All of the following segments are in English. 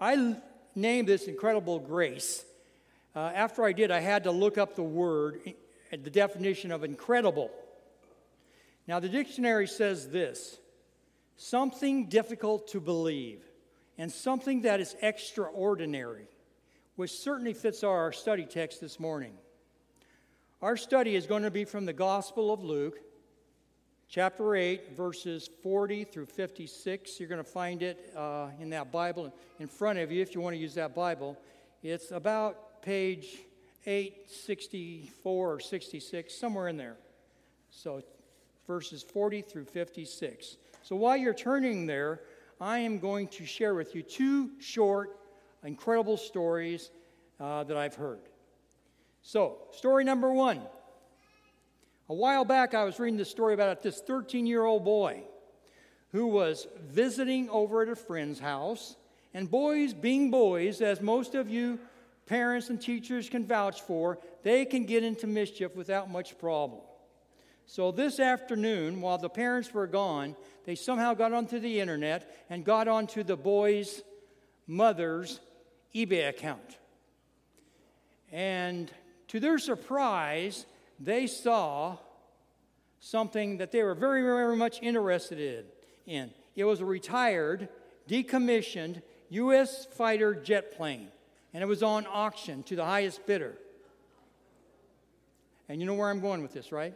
I named this Incredible Grace. Uh, after I did, I had to look up the word, the definition of incredible. Now, the dictionary says this something difficult to believe and something that is extraordinary, which certainly fits our study text this morning. Our study is going to be from the Gospel of Luke, chapter 8, verses 40 through 56. You're going to find it uh, in that Bible in front of you if you want to use that Bible. It's about page 864 or 66, somewhere in there. So, verses 40 through 56. So, while you're turning there, I am going to share with you two short, incredible stories uh, that I've heard. So, story number one. A while back, I was reading this story about this 13 year old boy who was visiting over at a friend's house. And boys, being boys, as most of you parents and teachers can vouch for, they can get into mischief without much problem. So this afternoon, while the parents were gone, they somehow got onto the internet and got onto the boy's mother's eBay account. And to their surprise, they saw something that they were very, very much interested in. It was a retired, decommissioned U.S. fighter jet plane, and it was on auction to the highest bidder. And you know where I'm going with this, right?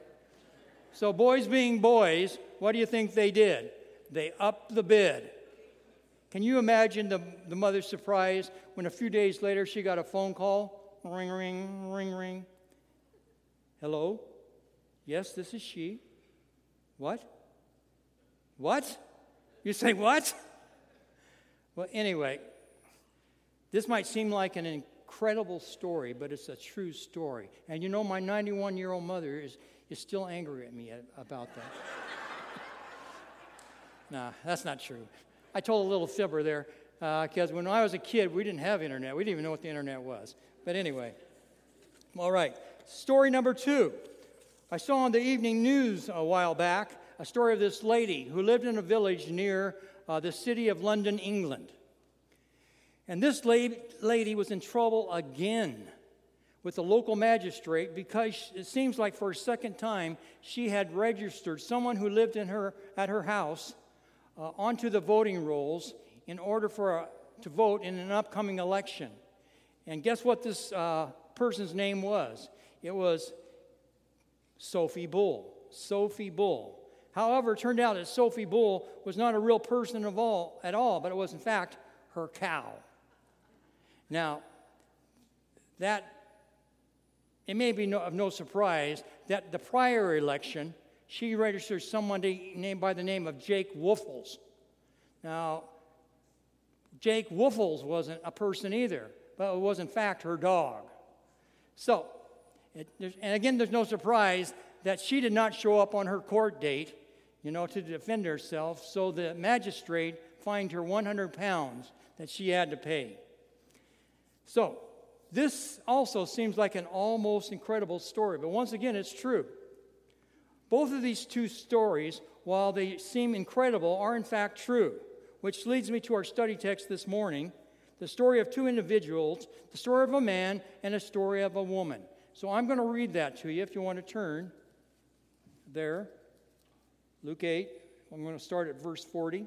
So, boys being boys, what do you think they did? They upped the bid. Can you imagine the, the mother's surprise when a few days later she got a phone call? Ring, ring, ring, ring. Hello? Yes, this is she. What? What? You say what? Well, anyway, this might seem like an incredible story, but it's a true story. And you know, my 91 year old mother is, is still angry at me about that. nah, that's not true. I told a little fibber there because uh, when I was a kid, we didn't have internet. We didn't even know what the internet was. But anyway, all right. Story number two. I saw on the evening news a while back a story of this lady who lived in a village near uh, the city of London, England. And this lady was in trouble again with the local magistrate because it seems like for a second time she had registered someone who lived in her at her house uh, onto the voting rolls in order for a, to vote in an upcoming election. And guess what this uh, person's name was? It was Sophie Bull. Sophie Bull. However, it turned out that Sophie Bull was not a real person of all, at all, but it was, in fact, her cow. Now, that it may be no, of no surprise that the prior election, she registered someone named by the name of Jake Woofles. Now, Jake Woofles wasn't a person either, but it was in fact her dog. So, it, and again, there's no surprise that she did not show up on her court date, you know, to defend herself. So the magistrate fined her 100 pounds that she had to pay. So, this also seems like an almost incredible story, but once again, it's true. Both of these two stories, while they seem incredible, are in fact true, which leads me to our study text this morning the story of two individuals, the story of a man and a story of a woman. So I'm going to read that to you if you want to turn there. Luke 8. I'm going to start at verse 40.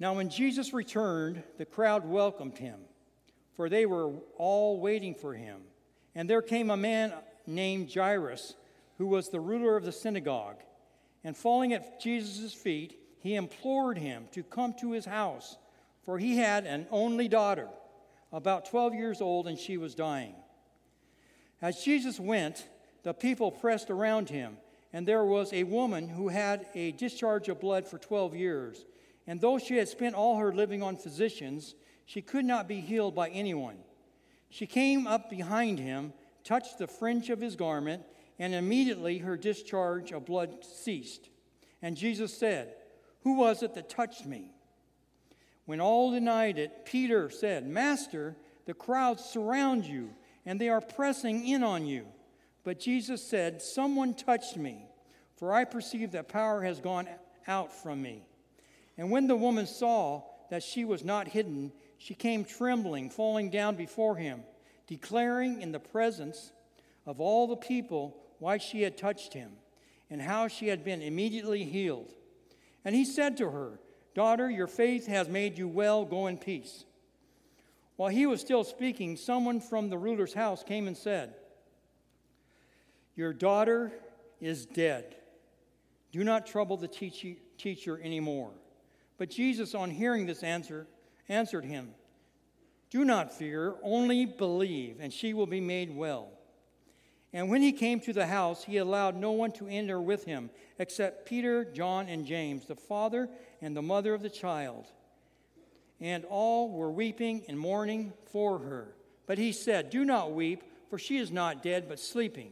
Now, when Jesus returned, the crowd welcomed him, for they were all waiting for him. And there came a man named Jairus, who was the ruler of the synagogue. And falling at Jesus' feet, he implored him to come to his house, for he had an only daughter, about 12 years old, and she was dying. As Jesus went, the people pressed around him, and there was a woman who had a discharge of blood for 12 years. And though she had spent all her living on physicians, she could not be healed by anyone. She came up behind him, touched the fringe of his garment, and immediately her discharge of blood ceased. And Jesus said, Who was it that touched me? When all denied it, Peter said, Master, the crowds surround you, and they are pressing in on you. But Jesus said, Someone touched me, for I perceive that power has gone out from me. And when the woman saw that she was not hidden, she came trembling, falling down before him, declaring in the presence of all the people why she had touched him and how she had been immediately healed. And he said to her, Daughter, your faith has made you well. Go in peace. While he was still speaking, someone from the ruler's house came and said, Your daughter is dead. Do not trouble the teacher anymore. But Jesus, on hearing this answer, answered him, Do not fear, only believe, and she will be made well. And when he came to the house, he allowed no one to enter with him except Peter, John, and James, the father and the mother of the child. And all were weeping and mourning for her. But he said, Do not weep, for she is not dead, but sleeping.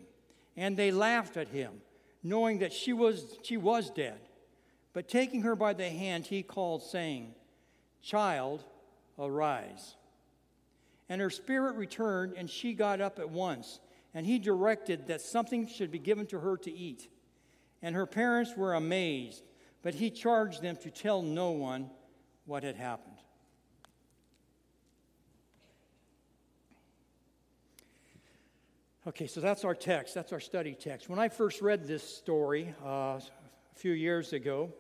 And they laughed at him, knowing that she was, she was dead. But taking her by the hand, he called, saying, Child, arise. And her spirit returned, and she got up at once. And he directed that something should be given to her to eat. And her parents were amazed, but he charged them to tell no one what had happened. Okay, so that's our text. That's our study text. When I first read this story uh, a few years ago,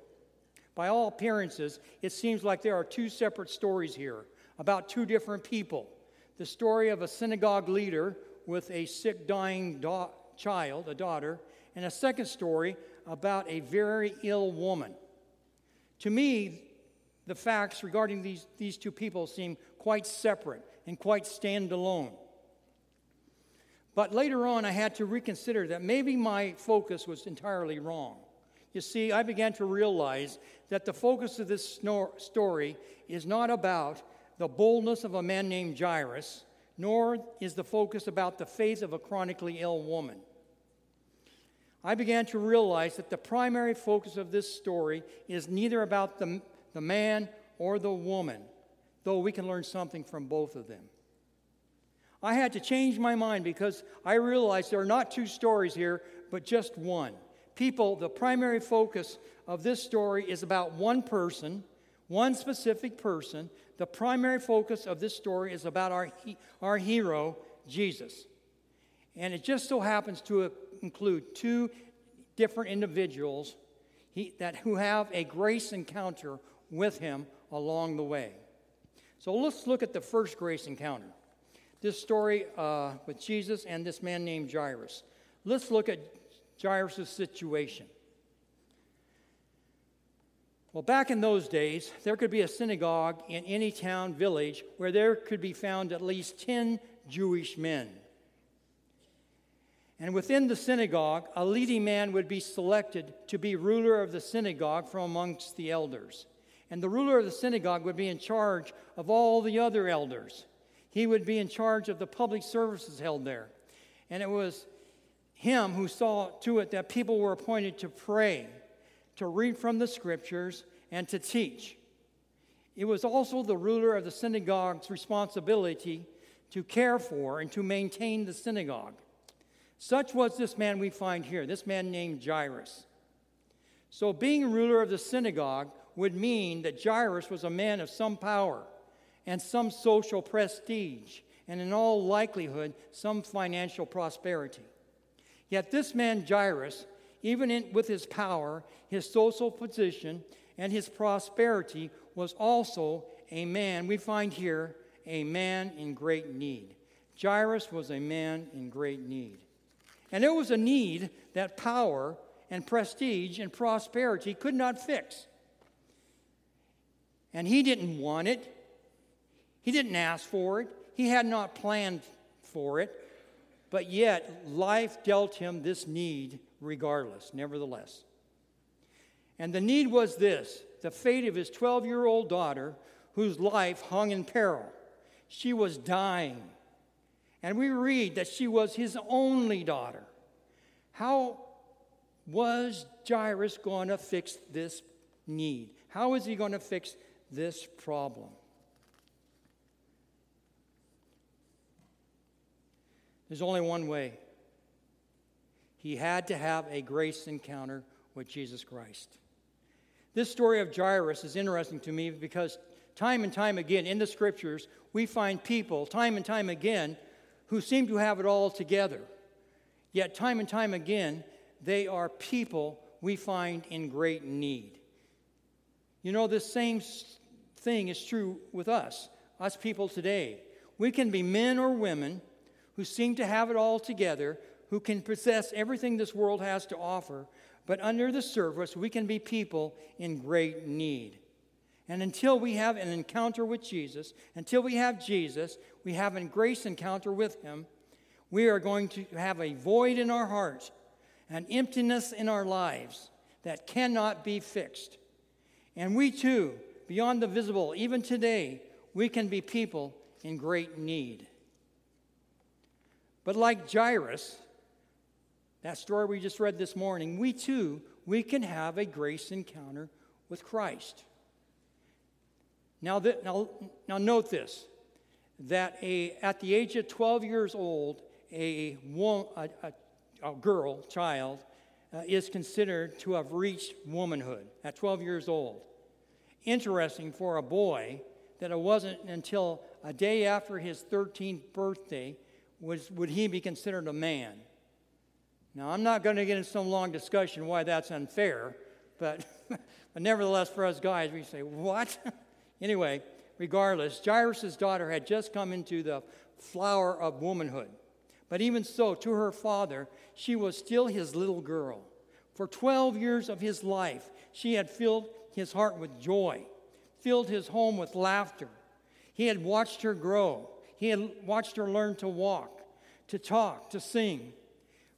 by all appearances, it seems like there are two separate stories here about two different people. The story of a synagogue leader with a sick, dying da- child, a daughter, and a second story about a very ill woman. To me, the facts regarding these, these two people seem quite separate and quite standalone. But later on, I had to reconsider that maybe my focus was entirely wrong. You see, I began to realize that the focus of this story is not about the boldness of a man named Jairus, nor is the focus about the faith of a chronically ill woman. I began to realize that the primary focus of this story is neither about the, the man or the woman, though we can learn something from both of them. I had to change my mind because I realized there are not two stories here, but just one people, the primary focus of this story is about one person, one specific person. The primary focus of this story is about our, our hero, Jesus. And it just so happens to include two different individuals he, that, who have a grace encounter with him along the way. So let's look at the first grace encounter. This story uh, with Jesus and this man named Jairus. Let's look at Jairus' situation. Well, back in those days, there could be a synagogue in any town, village, where there could be found at least 10 Jewish men. And within the synagogue, a leading man would be selected to be ruler of the synagogue from amongst the elders. And the ruler of the synagogue would be in charge of all the other elders. He would be in charge of the public services held there. And it was him who saw to it that people were appointed to pray, to read from the scriptures, and to teach. It was also the ruler of the synagogue's responsibility to care for and to maintain the synagogue. Such was this man we find here, this man named Jairus. So, being ruler of the synagogue would mean that Jairus was a man of some power and some social prestige, and in all likelihood, some financial prosperity. Yet this man Jairus, even in, with his power, his social position, and his prosperity, was also a man, we find here, a man in great need. Jairus was a man in great need. And there was a need that power and prestige and prosperity could not fix. And he didn't want it. He didn't ask for it. He had not planned for it. But yet, life dealt him this need regardless, nevertheless. And the need was this the fate of his 12 year old daughter, whose life hung in peril. She was dying. And we read that she was his only daughter. How was Jairus going to fix this need? How is he going to fix this problem? There's only one way. He had to have a grace encounter with Jesus Christ. This story of Jairus is interesting to me because time and time again in the scriptures, we find people, time and time again, who seem to have it all together. Yet, time and time again, they are people we find in great need. You know, this same thing is true with us, us people today. We can be men or women who seem to have it all together, who can possess everything this world has to offer, but under the surface, we can be people in great need. And until we have an encounter with Jesus, until we have Jesus, we have a grace encounter with Him, we are going to have a void in our hearts, an emptiness in our lives that cannot be fixed. And we too, beyond the visible, even today, we can be people in great need. But like Jairus, that story we just read this morning, we too, we can have a grace encounter with Christ. Now, that, now, now note this that a, at the age of 12 years old, a, a, a, a girl, child, uh, is considered to have reached womanhood at 12 years old. Interesting for a boy that it wasn't until a day after his 13th birthday was, would he be considered a man. Now, I'm not going to get into some long discussion why that's unfair, but, but nevertheless, for us guys, we say, What? anyway, regardless, Jairus' daughter had just come into the flower of womanhood. But even so, to her father, she was still his little girl. For 12 years of his life, she had filled his heart with joy, filled his home with laughter. He had watched her grow, he had watched her learn to walk, to talk, to sing.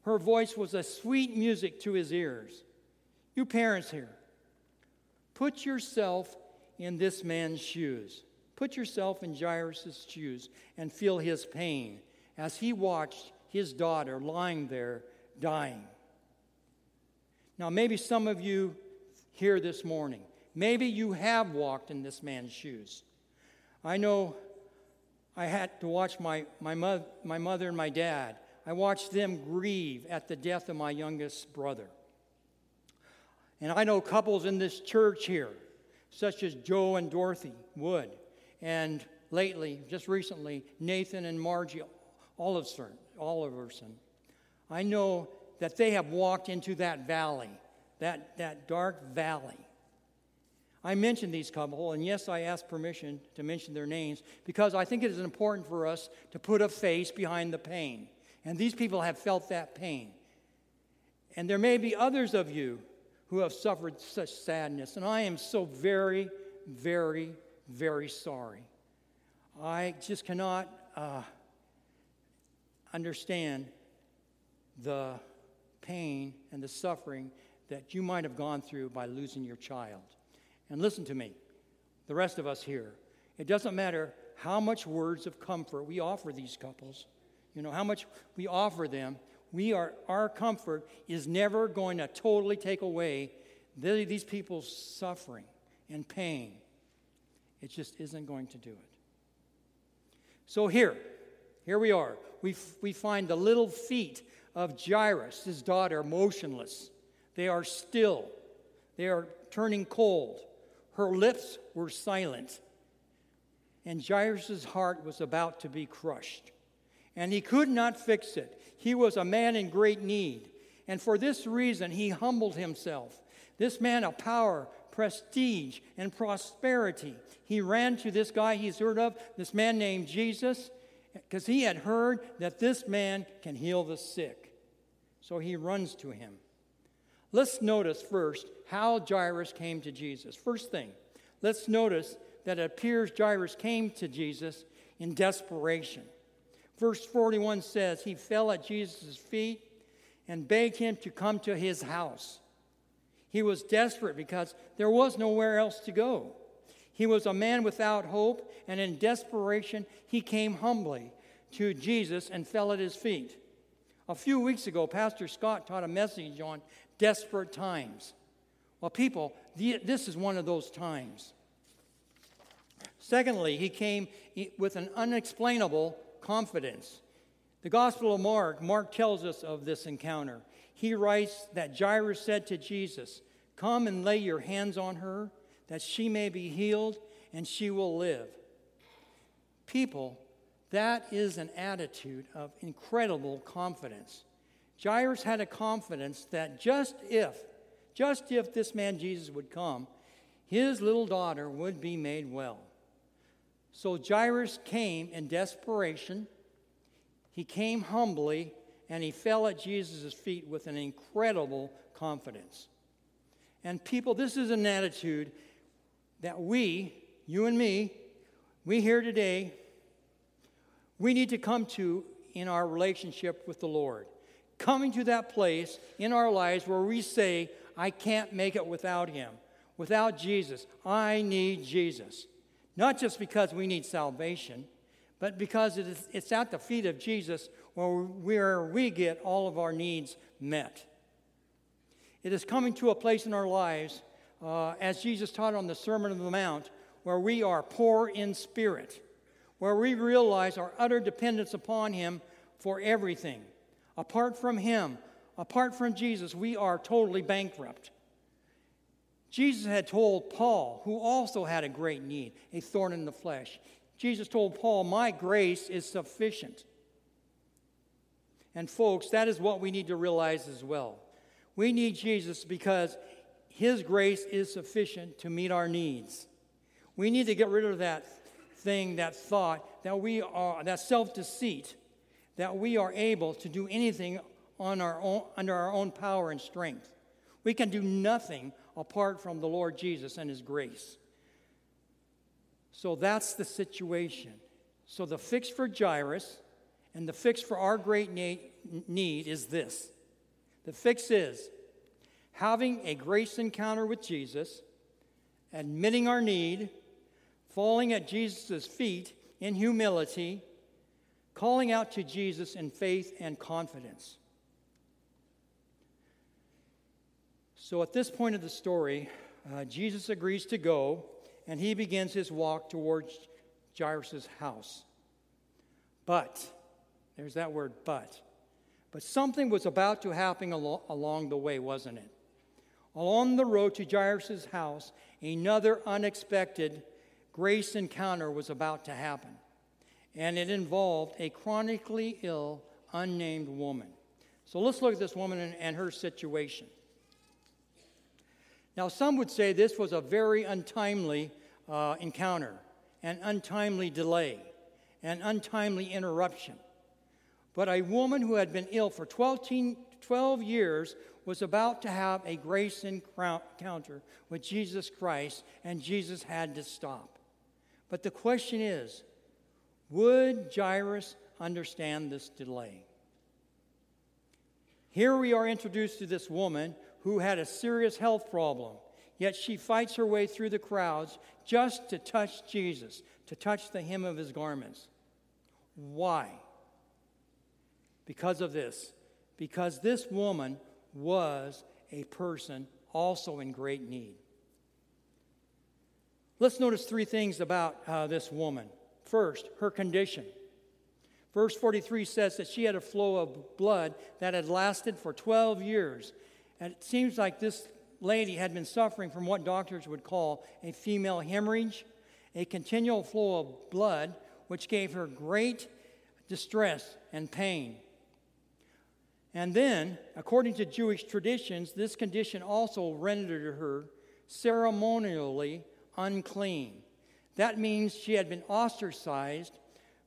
Her voice was a sweet music to his ears. You parents here, put yourself in this man's shoes. Put yourself in Jairus' shoes and feel his pain as he watched his daughter lying there dying. Now, maybe some of you here this morning, maybe you have walked in this man's shoes. I know I had to watch my, my, mo- my mother and my dad. I watched them grieve at the death of my youngest brother. And I know couples in this church here, such as Joe and Dorothy Wood, and lately, just recently, Nathan and Margie Oliverson. Oliverson. I know that they have walked into that valley, that, that dark valley. I mentioned these couple, and yes, I asked permission to mention their names because I think it is important for us to put a face behind the pain. And these people have felt that pain. And there may be others of you who have suffered such sadness, and I am so very, very, very sorry. I just cannot uh, understand the pain and the suffering that you might have gone through by losing your child. And listen to me, the rest of us here. It doesn't matter how much words of comfort we offer these couples, you know, how much we offer them. We are, our comfort is never going to totally take away these people's suffering and pain. It just isn't going to do it. So here, here we are. We, we find the little feet of Jairus, his daughter, motionless. They are still, they are turning cold. Her lips were silent. And Jairus' heart was about to be crushed. And he could not fix it. He was a man in great need. And for this reason, he humbled himself. This man of power, prestige, and prosperity. He ran to this guy he's heard of, this man named Jesus, because he had heard that this man can heal the sick. So he runs to him. Let's notice first how Jairus came to Jesus. First thing, let's notice that it appears Jairus came to Jesus in desperation. Verse 41 says, He fell at Jesus' feet and begged him to come to his house. He was desperate because there was nowhere else to go. He was a man without hope, and in desperation, he came humbly to Jesus and fell at his feet. A few weeks ago, Pastor Scott taught a message on desperate times. Well, people, this is one of those times. Secondly, he came with an unexplainable confidence. The Gospel of Mark, Mark tells us of this encounter. He writes that Jairus said to Jesus, Come and lay your hands on her, that she may be healed, and she will live. People, that is an attitude of incredible confidence. Jairus had a confidence that just if, just if this man Jesus would come, his little daughter would be made well. So Jairus came in desperation. He came humbly and he fell at Jesus' feet with an incredible confidence. And people, this is an attitude that we, you and me, we here today, we need to come to in our relationship with the Lord. Coming to that place in our lives where we say, I can't make it without Him, without Jesus. I need Jesus. Not just because we need salvation, but because it is, it's at the feet of Jesus where, where we get all of our needs met. It is coming to a place in our lives, uh, as Jesus taught on the Sermon on the Mount, where we are poor in spirit, where we realize our utter dependence upon Him for everything. Apart from Him, apart from Jesus, we are totally bankrupt. Jesus had told Paul, who also had a great need, a thorn in the flesh. Jesus told Paul, My grace is sufficient. And, folks, that is what we need to realize as well. We need Jesus because His grace is sufficient to meet our needs. We need to get rid of that thing, that thought, that we are, that self deceit, that we are able to do anything on our own, under our own power and strength. We can do nothing apart from the Lord Jesus and His grace. So that's the situation. So the fix for Jairus and the fix for our great need is this the fix is having a grace encounter with Jesus, admitting our need, falling at Jesus' feet in humility, calling out to Jesus in faith and confidence. So at this point of the story, uh, Jesus agrees to go and he begins his walk towards Jairus' house. But, there's that word, but. But something was about to happen al- along the way, wasn't it? Along the road to Jairus' house, another unexpected grace encounter was about to happen. And it involved a chronically ill, unnamed woman. So let's look at this woman and, and her situation. Now, some would say this was a very untimely uh, encounter, an untimely delay, an untimely interruption. But a woman who had been ill for 12, 12 years was about to have a grace encounter with Jesus Christ, and Jesus had to stop. But the question is would Jairus understand this delay? Here we are introduced to this woman who had a serious health problem, yet she fights her way through the crowds just to touch Jesus, to touch the hem of his garments. Why? Because of this. Because this woman was a person also in great need. Let's notice three things about uh, this woman. First, her condition. Verse 43 says that she had a flow of blood that had lasted for 12 years. And it seems like this lady had been suffering from what doctors would call a female hemorrhage, a continual flow of blood, which gave her great distress and pain. And then, according to Jewish traditions, this condition also rendered her ceremonially unclean. That means she had been ostracized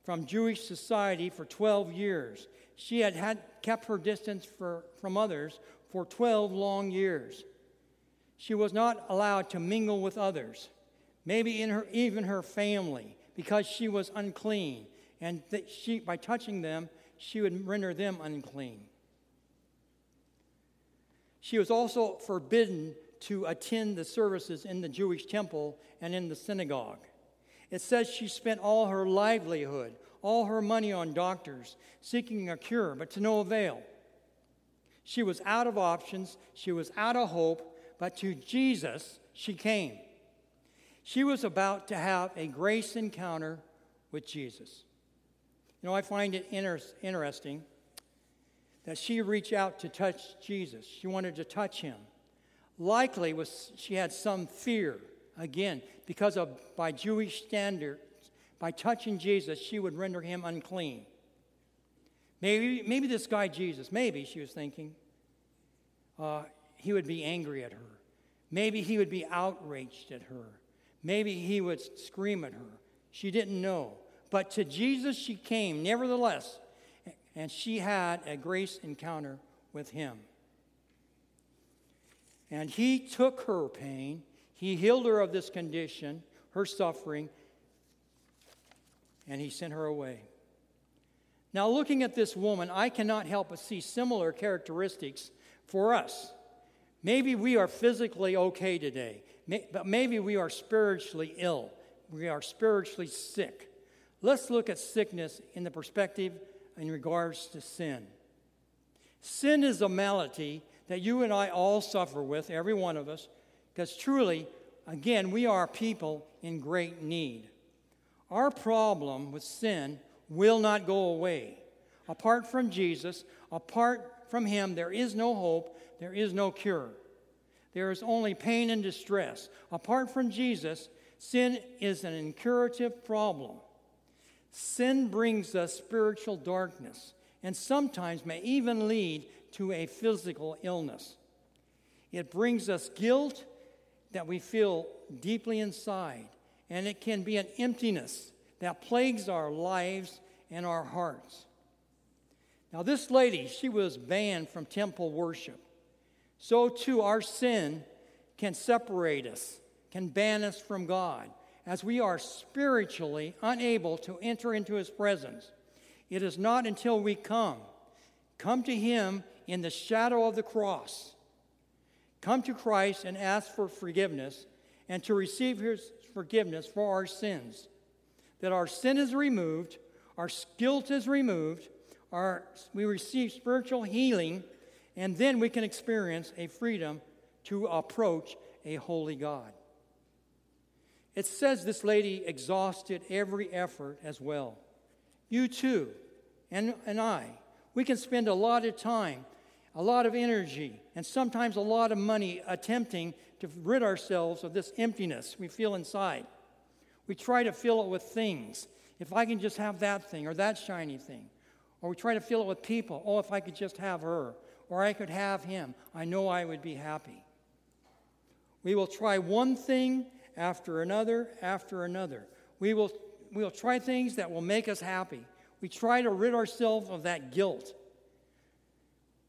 from Jewish society for 12 years. She had, had kept her distance for, from others for 12 long years. She was not allowed to mingle with others, maybe in her, even her family, because she was unclean. And that she, by touching them, she would render them unclean. She was also forbidden to attend the services in the Jewish temple and in the synagogue. It says she spent all her livelihood, all her money on doctors, seeking a cure, but to no avail. She was out of options, she was out of hope, but to Jesus she came. She was about to have a grace encounter with Jesus. You know, I find it inter- interesting that she reached out to touch Jesus. She wanted to touch him. Likely was she had some fear, again, because of by Jewish standards, by touching Jesus, she would render him unclean. Maybe, maybe this guy Jesus, maybe she was thinking, uh, he would be angry at her. Maybe he would be outraged at her. Maybe he would scream at her. She didn't know. But to Jesus she came, nevertheless, and she had a grace encounter with him. And he took her pain, he healed her of this condition, her suffering, and he sent her away. Now, looking at this woman, I cannot help but see similar characteristics for us. Maybe we are physically okay today, but maybe we are spiritually ill. We are spiritually sick. Let's look at sickness in the perspective in regards to sin. Sin is a malady that you and I all suffer with, every one of us, because truly, again, we are people in great need. Our problem with sin will not go away. Apart from Jesus, apart from Him, there is no hope, there is no cure. There is only pain and distress. Apart from Jesus, sin is an incurative problem. Sin brings us spiritual darkness and sometimes may even lead to a physical illness. It brings us guilt that we feel deeply inside, and it can be an emptiness that plagues our lives and our hearts. Now, this lady, she was banned from temple worship. So, too, our sin can separate us, can ban us from God, as we are spiritually unable to enter into His presence. It is not until we come, come to Him in the shadow of the cross, come to Christ and ask for forgiveness and to receive His forgiveness for our sins, that our sin is removed, our guilt is removed, our, we receive spiritual healing, and then we can experience a freedom to approach a holy God. It says this lady exhausted every effort as well. You too, and, and I, we can spend a lot of time, a lot of energy, and sometimes a lot of money attempting to rid ourselves of this emptiness we feel inside. We try to fill it with things. If I can just have that thing or that shiny thing. Or we try to fill it with people. Oh, if I could just have her or I could have him, I know I would be happy. We will try one thing after another after another. We will, we will try things that will make us happy. We try to rid ourselves of that guilt.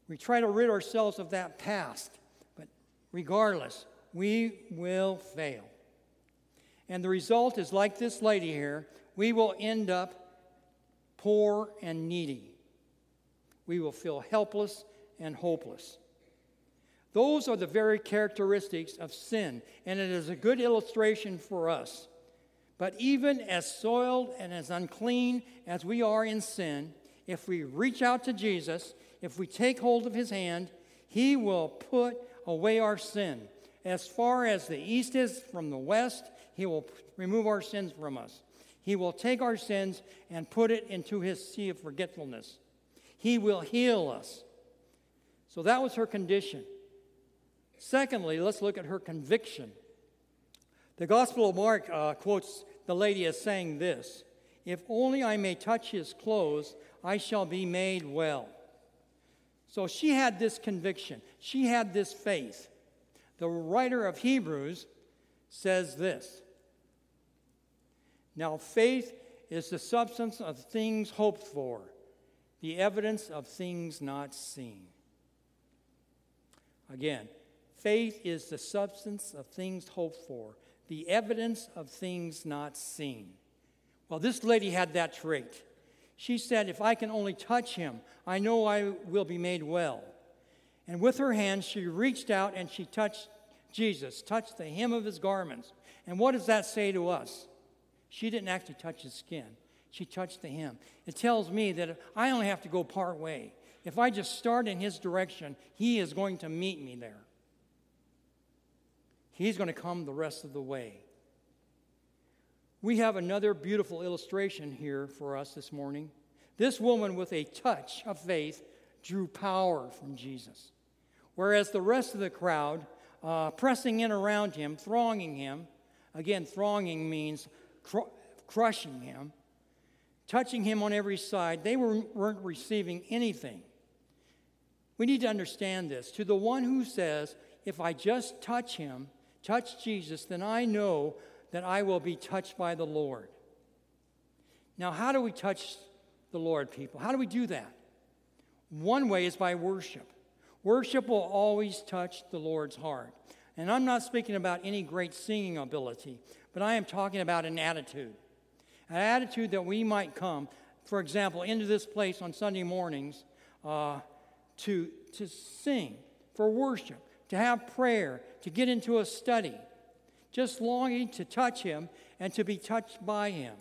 We try to rid ourselves of that past. But regardless, we will fail. And the result is like this lady here we will end up poor and needy. We will feel helpless and hopeless. Those are the very characteristics of sin, and it is a good illustration for us. But even as soiled and as unclean as we are in sin, if we reach out to Jesus, if we take hold of his hand, he will put away our sin. As far as the east is from the west, he will remove our sins from us. He will take our sins and put it into his sea of forgetfulness. He will heal us. So that was her condition. Secondly, let's look at her conviction. The Gospel of Mark uh, quotes the lady as saying this If only I may touch his clothes, I shall be made well. So she had this conviction, she had this faith. The writer of Hebrews says this Now, faith is the substance of things hoped for, the evidence of things not seen. Again, faith is the substance of things hoped for, the evidence of things not seen. Well, this lady had that trait. She said, If I can only touch him, I know I will be made well. And with her hand, she reached out and she touched Jesus, touched the hem of his garments. And what does that say to us? She didn't actually touch his skin, she touched the hem. It tells me that I only have to go part way. If I just start in his direction, he is going to meet me there. He's going to come the rest of the way. We have another beautiful illustration here for us this morning. This woman, with a touch of faith, drew power from Jesus, whereas the rest of the crowd uh, pressing in around him, thronging him. Again, thronging means cr- crushing him, touching him on every side. They were, weren't receiving anything. We need to understand this. To the one who says, if I just touch him, touch Jesus, then I know that I will be touched by the Lord. Now, how do we touch the Lord, people? How do we do that? One way is by worship. Worship will always touch the Lord's heart. And I'm not speaking about any great singing ability, but I am talking about an attitude. An attitude that we might come, for example, into this place on Sunday mornings uh, to, to sing, for worship, to have prayer, to get into a study, just longing to touch Him and to be touched by Him.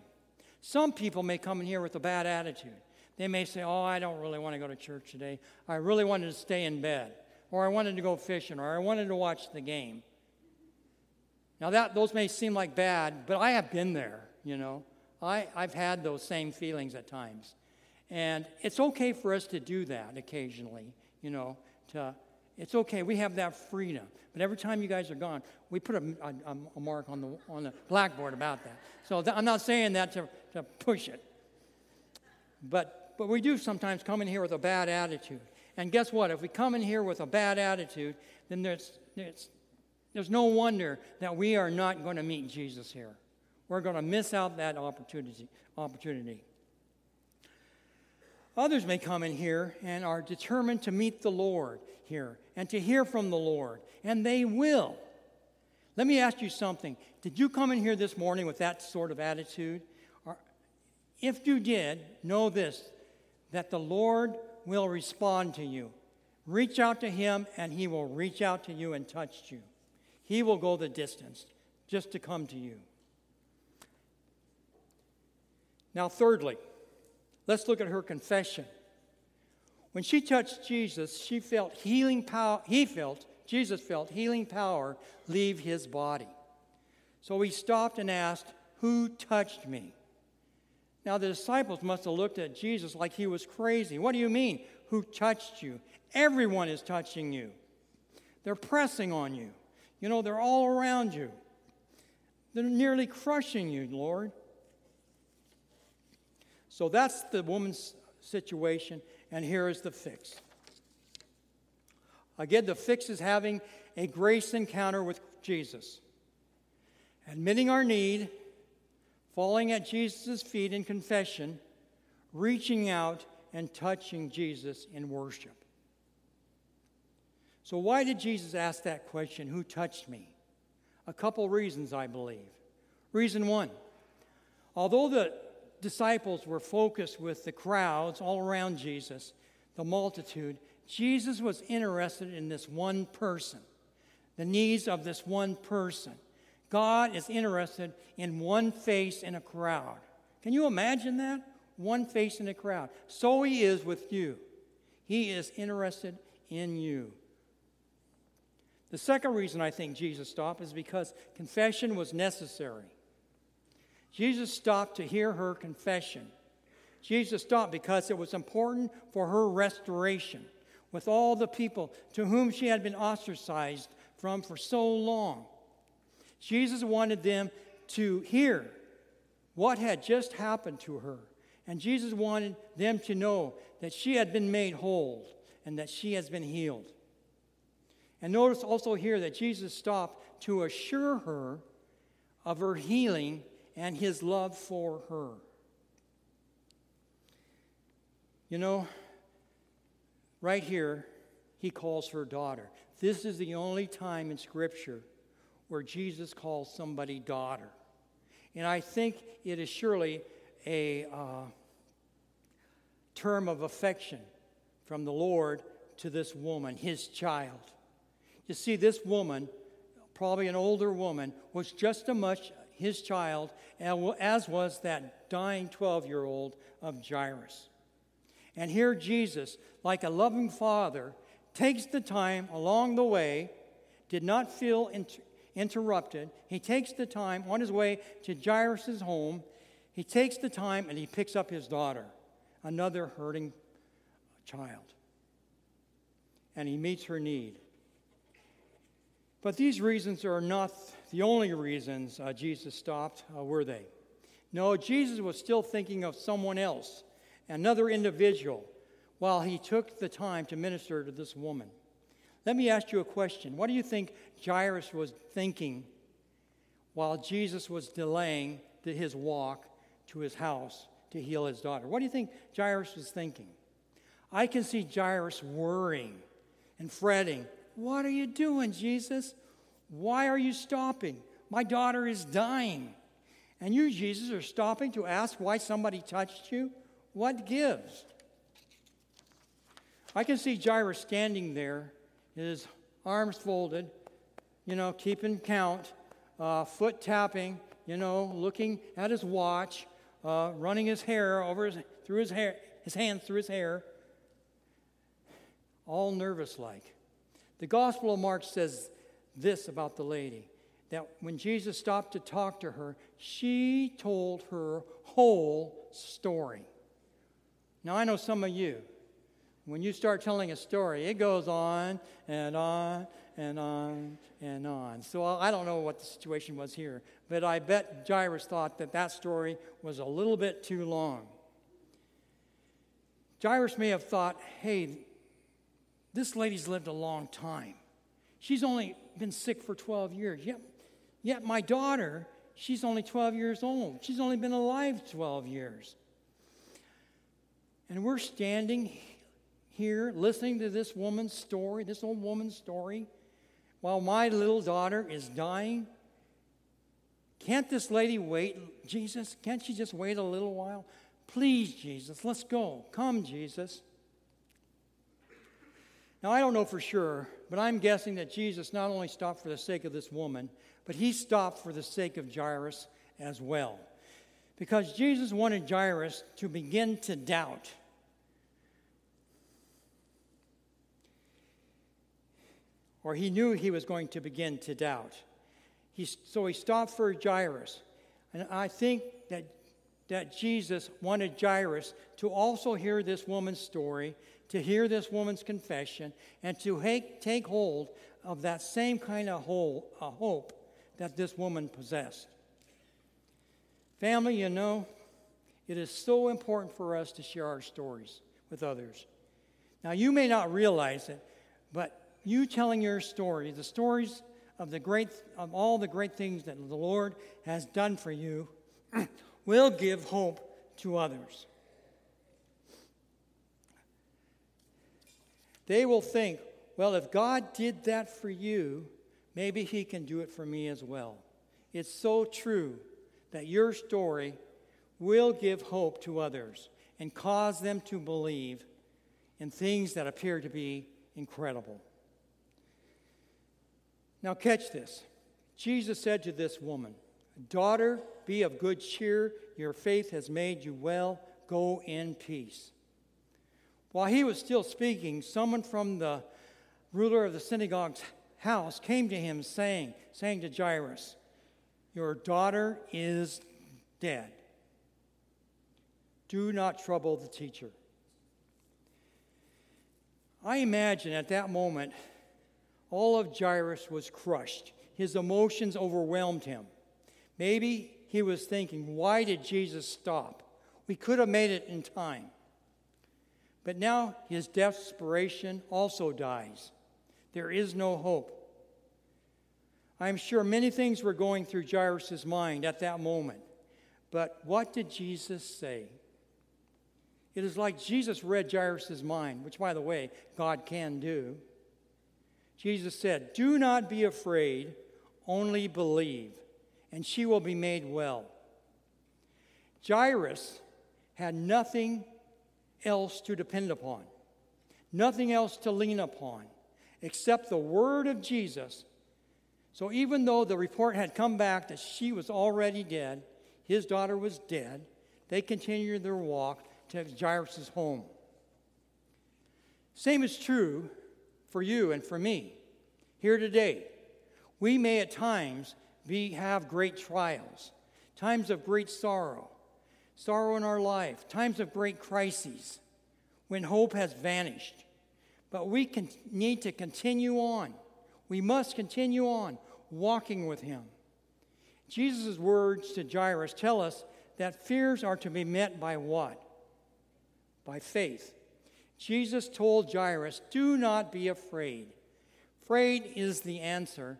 Some people may come in here with a bad attitude. They may say, Oh, I don't really want to go to church today. I really wanted to stay in bed, or I wanted to go fishing, or I wanted to watch the game. Now, that, those may seem like bad, but I have been there, you know. I, I've had those same feelings at times. And it's okay for us to do that occasionally, you know, to, it's okay. We have that freedom. But every time you guys are gone, we put a, a, a mark on the, on the blackboard about that. So th- I'm not saying that to, to push it. But, but we do sometimes come in here with a bad attitude. And guess what? If we come in here with a bad attitude, then there's, there's, there's no wonder that we are not going to meet Jesus here. We're going to miss out that opportunity. opportunity. Others may come in here and are determined to meet the Lord here and to hear from the Lord, and they will. Let me ask you something. Did you come in here this morning with that sort of attitude? If you did, know this that the Lord will respond to you. Reach out to Him, and He will reach out to you and touch you. He will go the distance just to come to you. Now, thirdly, Let's look at her confession. When she touched Jesus, she felt healing power, he felt, Jesus felt healing power leave his body. So he stopped and asked, Who touched me? Now the disciples must have looked at Jesus like he was crazy. What do you mean? Who touched you? Everyone is touching you. They're pressing on you. You know, they're all around you. They're nearly crushing you, Lord. So that's the woman's situation, and here is the fix. Again, the fix is having a grace encounter with Jesus, admitting our need, falling at Jesus' feet in confession, reaching out and touching Jesus in worship. So, why did Jesus ask that question, Who touched me? A couple reasons, I believe. Reason one although the disciples were focused with the crowds all around Jesus, the multitude, Jesus was interested in this one person, the needs of this one person. God is interested in one face in a crowd. Can you imagine that? One face in a crowd. So he is with you. He is interested in you. The second reason I think Jesus stopped is because confession was necessary. Jesus stopped to hear her confession. Jesus stopped because it was important for her restoration with all the people to whom she had been ostracized from for so long. Jesus wanted them to hear what had just happened to her. And Jesus wanted them to know that she had been made whole and that she has been healed. And notice also here that Jesus stopped to assure her of her healing and his love for her. You know, right here, he calls her daughter. This is the only time in Scripture where Jesus calls somebody daughter. And I think it is surely a uh, term of affection from the Lord to this woman, his child. You see, this woman, probably an older woman, was just as much his child, as was that dying 12 year old of Jairus. And here Jesus, like a loving father, takes the time along the way, did not feel inter- interrupted. He takes the time on his way to Jairus' home. He takes the time and he picks up his daughter, another hurting child. And he meets her need. But these reasons are not the only reasons uh, Jesus stopped, uh, were they? No, Jesus was still thinking of someone else, another individual, while he took the time to minister to this woman. Let me ask you a question. What do you think Jairus was thinking while Jesus was delaying his walk to his house to heal his daughter? What do you think Jairus was thinking? I can see Jairus worrying and fretting. What are you doing, Jesus? Why are you stopping? My daughter is dying. And you, Jesus, are stopping to ask why somebody touched you? What gives? I can see Jairus standing there, his arms folded, you know, keeping count, uh, foot tapping, you know, looking at his watch, uh, running his hair over his, through his hair, his hands through his hair, all nervous like. The Gospel of Mark says this about the lady that when Jesus stopped to talk to her, she told her whole story. Now, I know some of you, when you start telling a story, it goes on and on and on and on. So I don't know what the situation was here, but I bet Jairus thought that that story was a little bit too long. Jairus may have thought, hey, this lady's lived a long time. She's only been sick for 12 years. Yet, yet my daughter, she's only 12 years old. She's only been alive 12 years. And we're standing here listening to this woman's story, this old woman's story, while my little daughter is dying. Can't this lady wait, Jesus? Can't she just wait a little while? Please, Jesus, let's go. Come, Jesus. Now, I don't know for sure, but I'm guessing that Jesus not only stopped for the sake of this woman, but he stopped for the sake of Jairus as well. Because Jesus wanted Jairus to begin to doubt. Or he knew he was going to begin to doubt. He, so he stopped for Jairus. And I think that, that Jesus wanted Jairus to also hear this woman's story to hear this woman's confession and to take hold of that same kind of hope that this woman possessed. Family, you know, it is so important for us to share our stories with others. Now, you may not realize it, but you telling your story, the stories of the great of all the great things that the Lord has done for you, will give hope to others. They will think, well, if God did that for you, maybe He can do it for me as well. It's so true that your story will give hope to others and cause them to believe in things that appear to be incredible. Now, catch this. Jesus said to this woman, Daughter, be of good cheer. Your faith has made you well. Go in peace. While he was still speaking, someone from the ruler of the synagogue's house came to him, saying, saying to Jairus, Your daughter is dead. Do not trouble the teacher. I imagine at that moment, all of Jairus was crushed. His emotions overwhelmed him. Maybe he was thinking, Why did Jesus stop? We could have made it in time. But now his desperation also dies. There is no hope. I'm sure many things were going through Jairus' mind at that moment. But what did Jesus say? It is like Jesus read Jairus' mind, which, by the way, God can do. Jesus said, Do not be afraid, only believe, and she will be made well. Jairus had nothing else to depend upon, nothing else to lean upon except the word of Jesus. So even though the report had come back that she was already dead, his daughter was dead, they continued their walk to Jairus' home. Same is true for you and for me here today. We may at times be, have great trials, times of great sorrow, sorrow in our life, times of great crises, when hope has vanished. But we can, need to continue on. We must continue on walking with him. Jesus' words to Jairus tell us that fears are to be met by what? By faith. Jesus told Jairus, Do not be afraid. Afraid is the answer.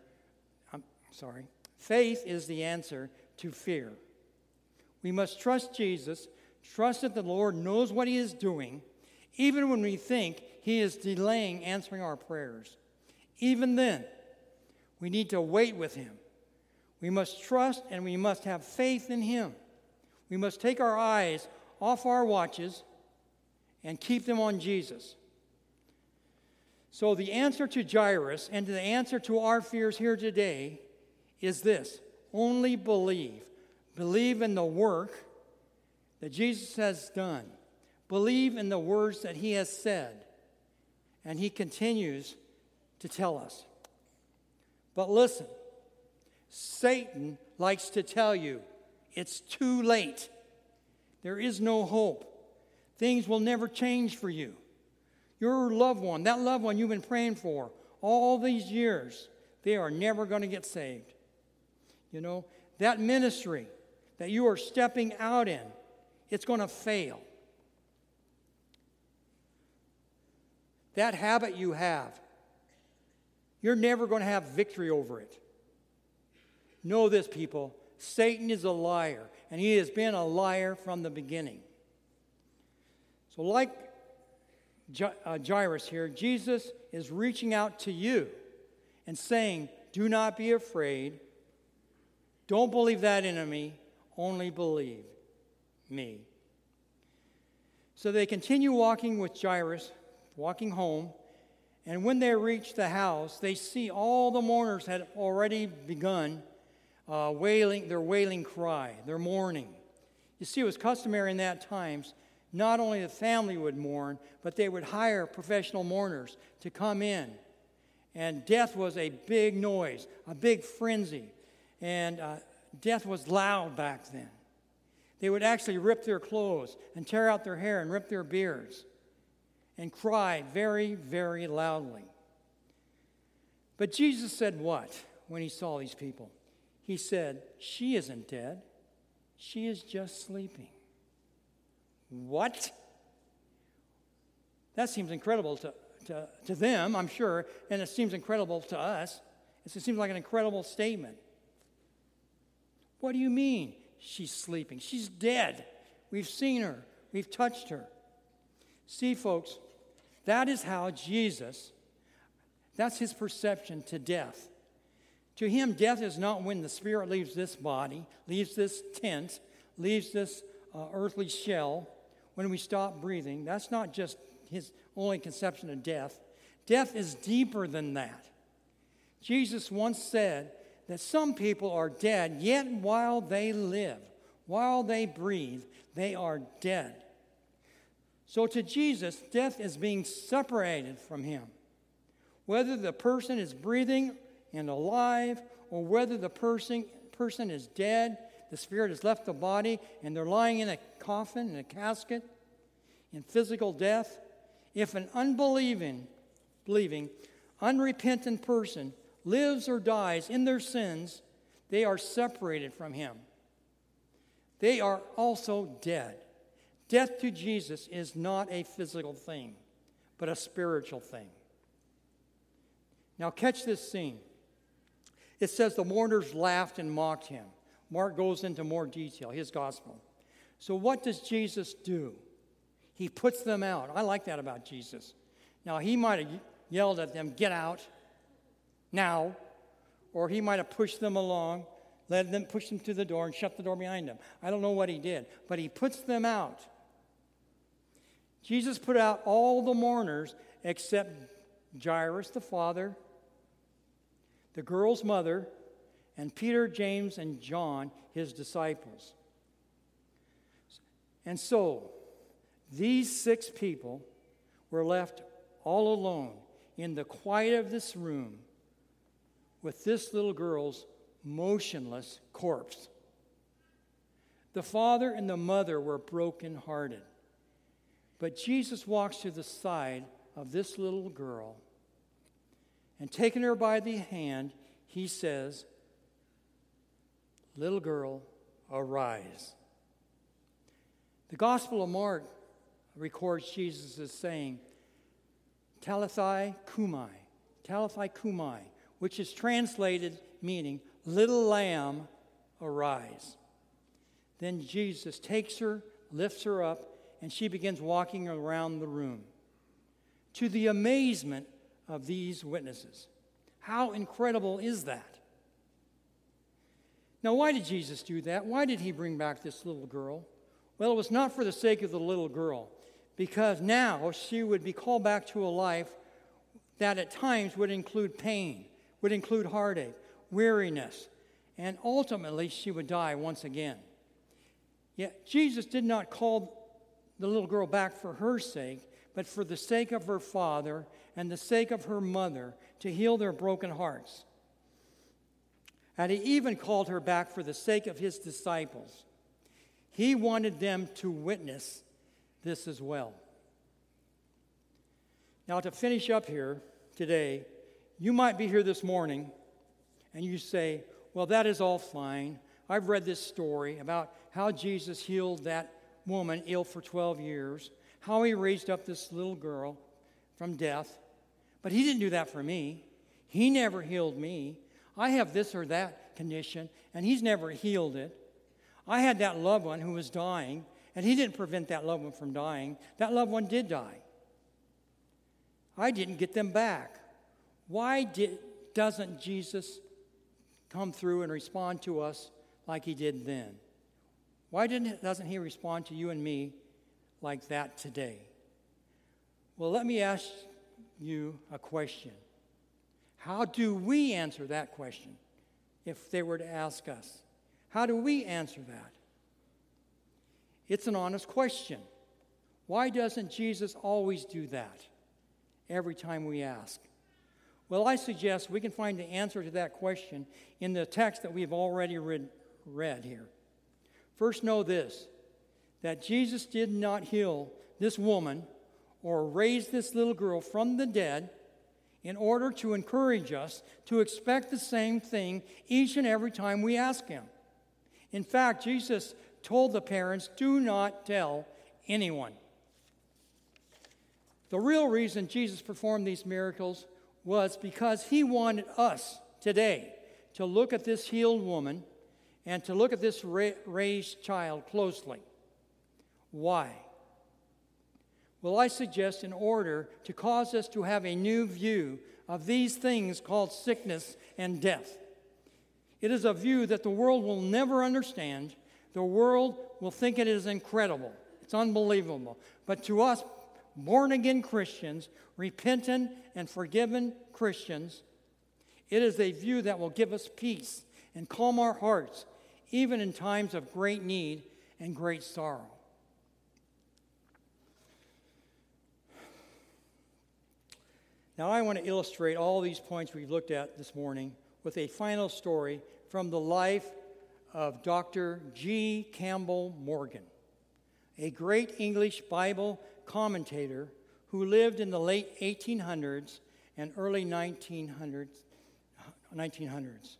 I'm sorry. Faith is the answer to fear. We must trust Jesus, trust that the Lord knows what He is doing, even when we think He is delaying answering our prayers. Even then, we need to wait with Him. We must trust and we must have faith in Him. We must take our eyes off our watches and keep them on Jesus. So, the answer to Jairus and the answer to our fears here today is this only believe. Believe in the work that Jesus has done, believe in the words that he has said. And he continues to tell us. But listen, Satan likes to tell you it's too late. There is no hope. Things will never change for you. Your loved one, that loved one you've been praying for all these years, they are never going to get saved. You know, that ministry that you are stepping out in, it's going to fail. That habit you have, you're never going to have victory over it. Know this, people Satan is a liar, and he has been a liar from the beginning. So, like uh, Jairus here, Jesus is reaching out to you and saying, Do not be afraid. Don't believe that enemy, only believe me. So they continue walking with Jairus, walking home, and when they reach the house, they see all the mourners had already begun uh, wailing, their wailing cry, their mourning. You see, it was customary in that times, not only the family would mourn, but they would hire professional mourners to come in. And death was a big noise, a big frenzy. And uh, death was loud back then. They would actually rip their clothes and tear out their hair and rip their beards and cry very, very loudly. But Jesus said what when he saw these people? He said, She isn't dead, she is just sleeping. What? That seems incredible to, to, to them, I'm sure, and it seems incredible to us. It seems like an incredible statement. What do you mean she's sleeping? She's dead. We've seen her, we've touched her. See, folks, that is how Jesus, that's his perception to death. To him, death is not when the spirit leaves this body, leaves this tent, leaves this uh, earthly shell, when we stop breathing. That's not just his only conception of death. Death is deeper than that. Jesus once said that some people are dead, yet while they live, while they breathe, they are dead. So to Jesus, death is being separated from him. Whether the person is breathing and alive, or whether the person, person is dead, the spirit has left the body, and they're lying in a coffin, in a casket, in physical death, if an unbelieving, believing, unrepentant person lives or dies in their sins, they are separated from him. They are also dead. Death to Jesus is not a physical thing, but a spiritual thing. Now, catch this scene. It says the mourners laughed and mocked him. Mark goes into more detail, his gospel. So, what does Jesus do? He puts them out. I like that about Jesus. Now, he might have yelled at them, Get out now, or he might have pushed them along, led them, pushed them to the door, and shut the door behind them. I don't know what he did, but he puts them out. Jesus put out all the mourners except Jairus, the father, the girl's mother, and Peter, James, and John, his disciples. And so, these six people were left all alone in the quiet of this room with this little girl's motionless corpse. The father and the mother were brokenhearted. But Jesus walks to the side of this little girl And taking her by the hand, he says, Little girl, arise. The Gospel of Mark records Jesus as saying, Talitha Kumai, Talitha cumi, which is translated meaning, Little lamb, arise. Then Jesus takes her, lifts her up, and she begins walking around the room. To the amazement of these witnesses. How incredible is that? Now, why did Jesus do that? Why did he bring back this little girl? Well, it was not for the sake of the little girl, because now she would be called back to a life that at times would include pain, would include heartache, weariness, and ultimately she would die once again. Yet Jesus did not call the little girl back for her sake, but for the sake of her father and the sake of her mother to heal their broken hearts. And he even called her back for the sake of his disciples. He wanted them to witness this as well. Now, to finish up here today, you might be here this morning and you say, Well, that is all fine. I've read this story about how Jesus healed that woman ill for 12 years, how he raised up this little girl from death. But he didn't do that for me. He never healed me. I have this or that condition, and he's never healed it. I had that loved one who was dying, and he didn't prevent that loved one from dying. That loved one did die. I didn't get them back. Why did, doesn't Jesus come through and respond to us like he did then? Why didn't, doesn't he respond to you and me like that today? Well, let me ask you a question. How do we answer that question if they were to ask us? How do we answer that? It's an honest question. Why doesn't Jesus always do that every time we ask? Well, I suggest we can find the answer to that question in the text that we've already read, read here. First, know this that Jesus did not heal this woman or raise this little girl from the dead in order to encourage us to expect the same thing each and every time we ask Him. In fact, Jesus told the parents, Do not tell anyone. The real reason Jesus performed these miracles was because He wanted us today to look at this healed woman and to look at this raised child closely. Why? Well, I suggest in order to cause us to have a new view of these things called sickness and death. It is a view that the world will never understand. The world will think it is incredible, it's unbelievable. But to us, born again Christians, repentant and forgiven Christians, it is a view that will give us peace and calm our hearts, even in times of great need and great sorrow. Now, I want to illustrate all these points we've looked at this morning with a final story from the life of Dr. G. Campbell Morgan, a great English Bible commentator who lived in the late 1800s and early 1900s. 1900s.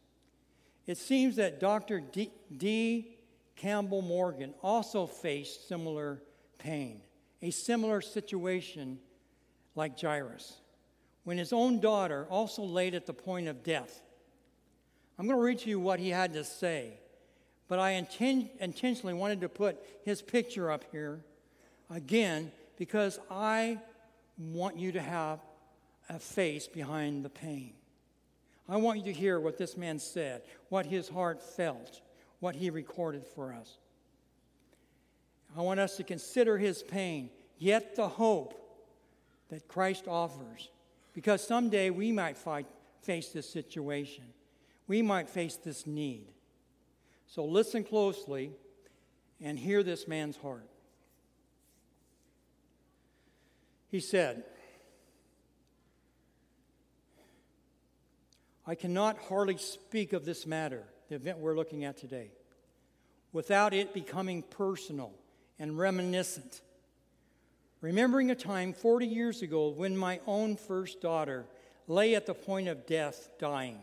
It seems that Dr. D. D. Campbell Morgan also faced similar pain, a similar situation like Jairus when his own daughter also laid at the point of death. I'm going to read to you what he had to say, but I inten- intentionally wanted to put his picture up here again because I want you to have a face behind the pain. I want you to hear what this man said, what his heart felt, what he recorded for us. I want us to consider his pain, yet the hope that Christ offers because someday we might fight, face this situation. We might face this need. So listen closely and hear this man's heart. He said, I cannot hardly speak of this matter, the event we're looking at today, without it becoming personal and reminiscent remembering a time 40 years ago when my own first daughter lay at the point of death, dying.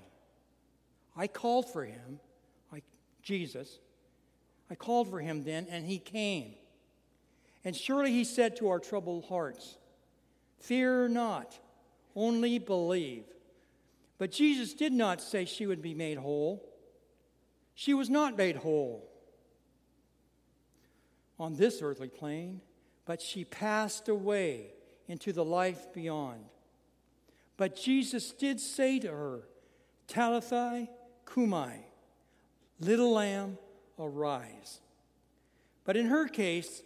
I called for him, I, Jesus. I called for him then, and he came. And surely he said to our troubled hearts, Fear not, only believe. But Jesus did not say she would be made whole. She was not made whole on this earthly plane, but she passed away into the life beyond. But Jesus did say to her, Talitha Kumai, little lamb, arise. But in her case,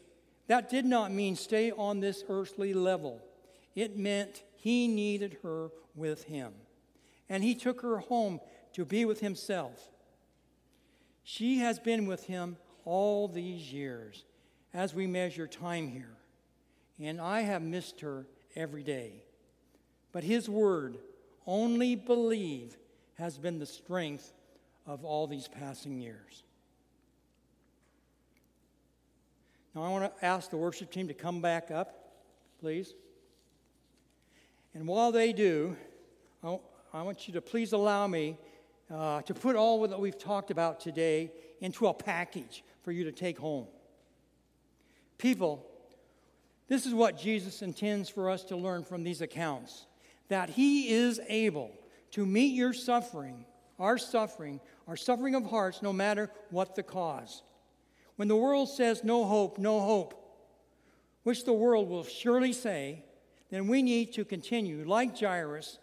that did not mean stay on this earthly level. It meant he needed her with him. And he took her home to be with himself. She has been with him all these years as we measure time here. And I have missed her every day. But his word, only believe, has been the strength of all these passing years. Now, I want to ask the worship team to come back up, please. And while they do, I want you to please allow me uh, to put all that we've talked about today into a package for you to take home. People, this is what Jesus intends for us to learn from these accounts that He is able to meet your suffering, our suffering, our suffering of hearts, no matter what the cause. When the world says no hope, no hope, which the world will surely say, then we need to continue, like Jairus,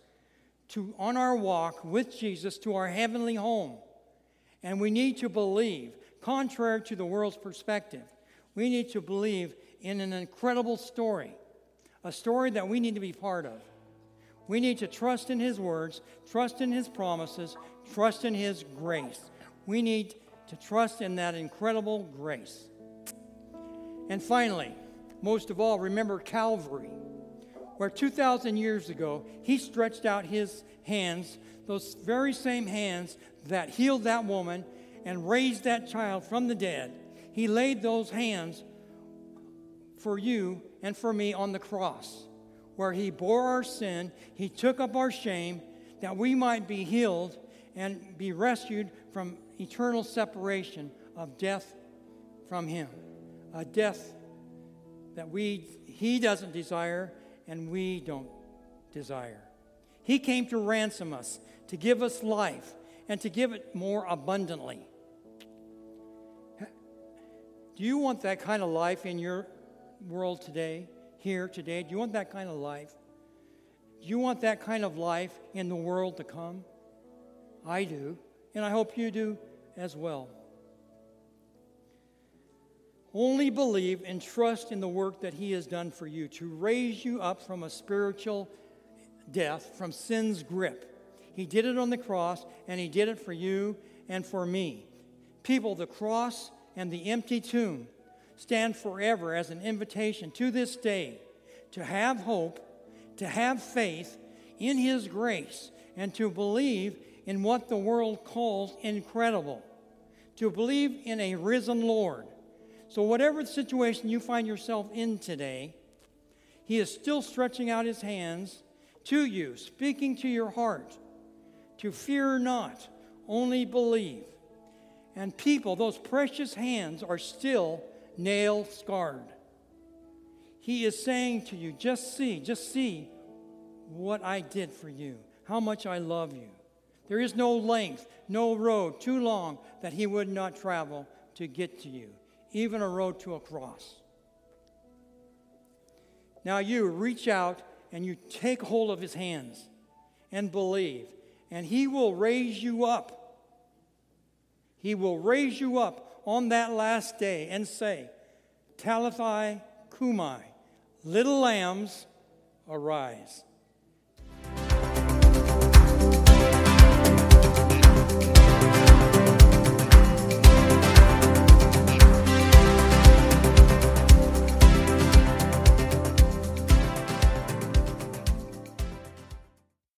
to on our walk with Jesus to our heavenly home. And we need to believe, contrary to the world's perspective, we need to believe in an incredible story, a story that we need to be part of. We need to trust in His words, trust in His promises, trust in His grace. We need to trust in that incredible grace. And finally, most of all, remember Calvary, where 2,000 years ago He stretched out His hands, those very same hands that healed that woman and raised that child from the dead. He laid those hands for you and for me on the cross where He bore our sin, He took up our shame, that we might be healed and be rescued from eternal separation of death from Him. A death that we, He doesn't desire and we don't desire. He came to ransom us, to give us life, and to give it more abundantly. Do you want that kind of life in your world today? here today? Do you want that kind of life? Do you want that kind of life in the world to come? I do, and I hope you do as well. Only believe and trust in the work that He has done for you to raise you up from a spiritual death, from sin's grip. He did it on the cross, and He did it for you and for me. People, the cross and the empty tomb stand forever as an invitation to this day to have hope, to have faith in His grace, and to believe in what the world calls incredible, to believe in a risen Lord. So, whatever situation you find yourself in today, He is still stretching out His hands to you, speaking to your heart, to fear not, only believe. And people, those precious hands are still nail scarred. He is saying to you, just see, just see what I did for you, how much I love you. There is no length, no road too long that He would not travel to get to you, even a road to a cross. Now you reach out and you take hold of His hands and believe, and He will raise you up. He will raise you up on that last day and say, Talithai Kumai, little lambs, arise.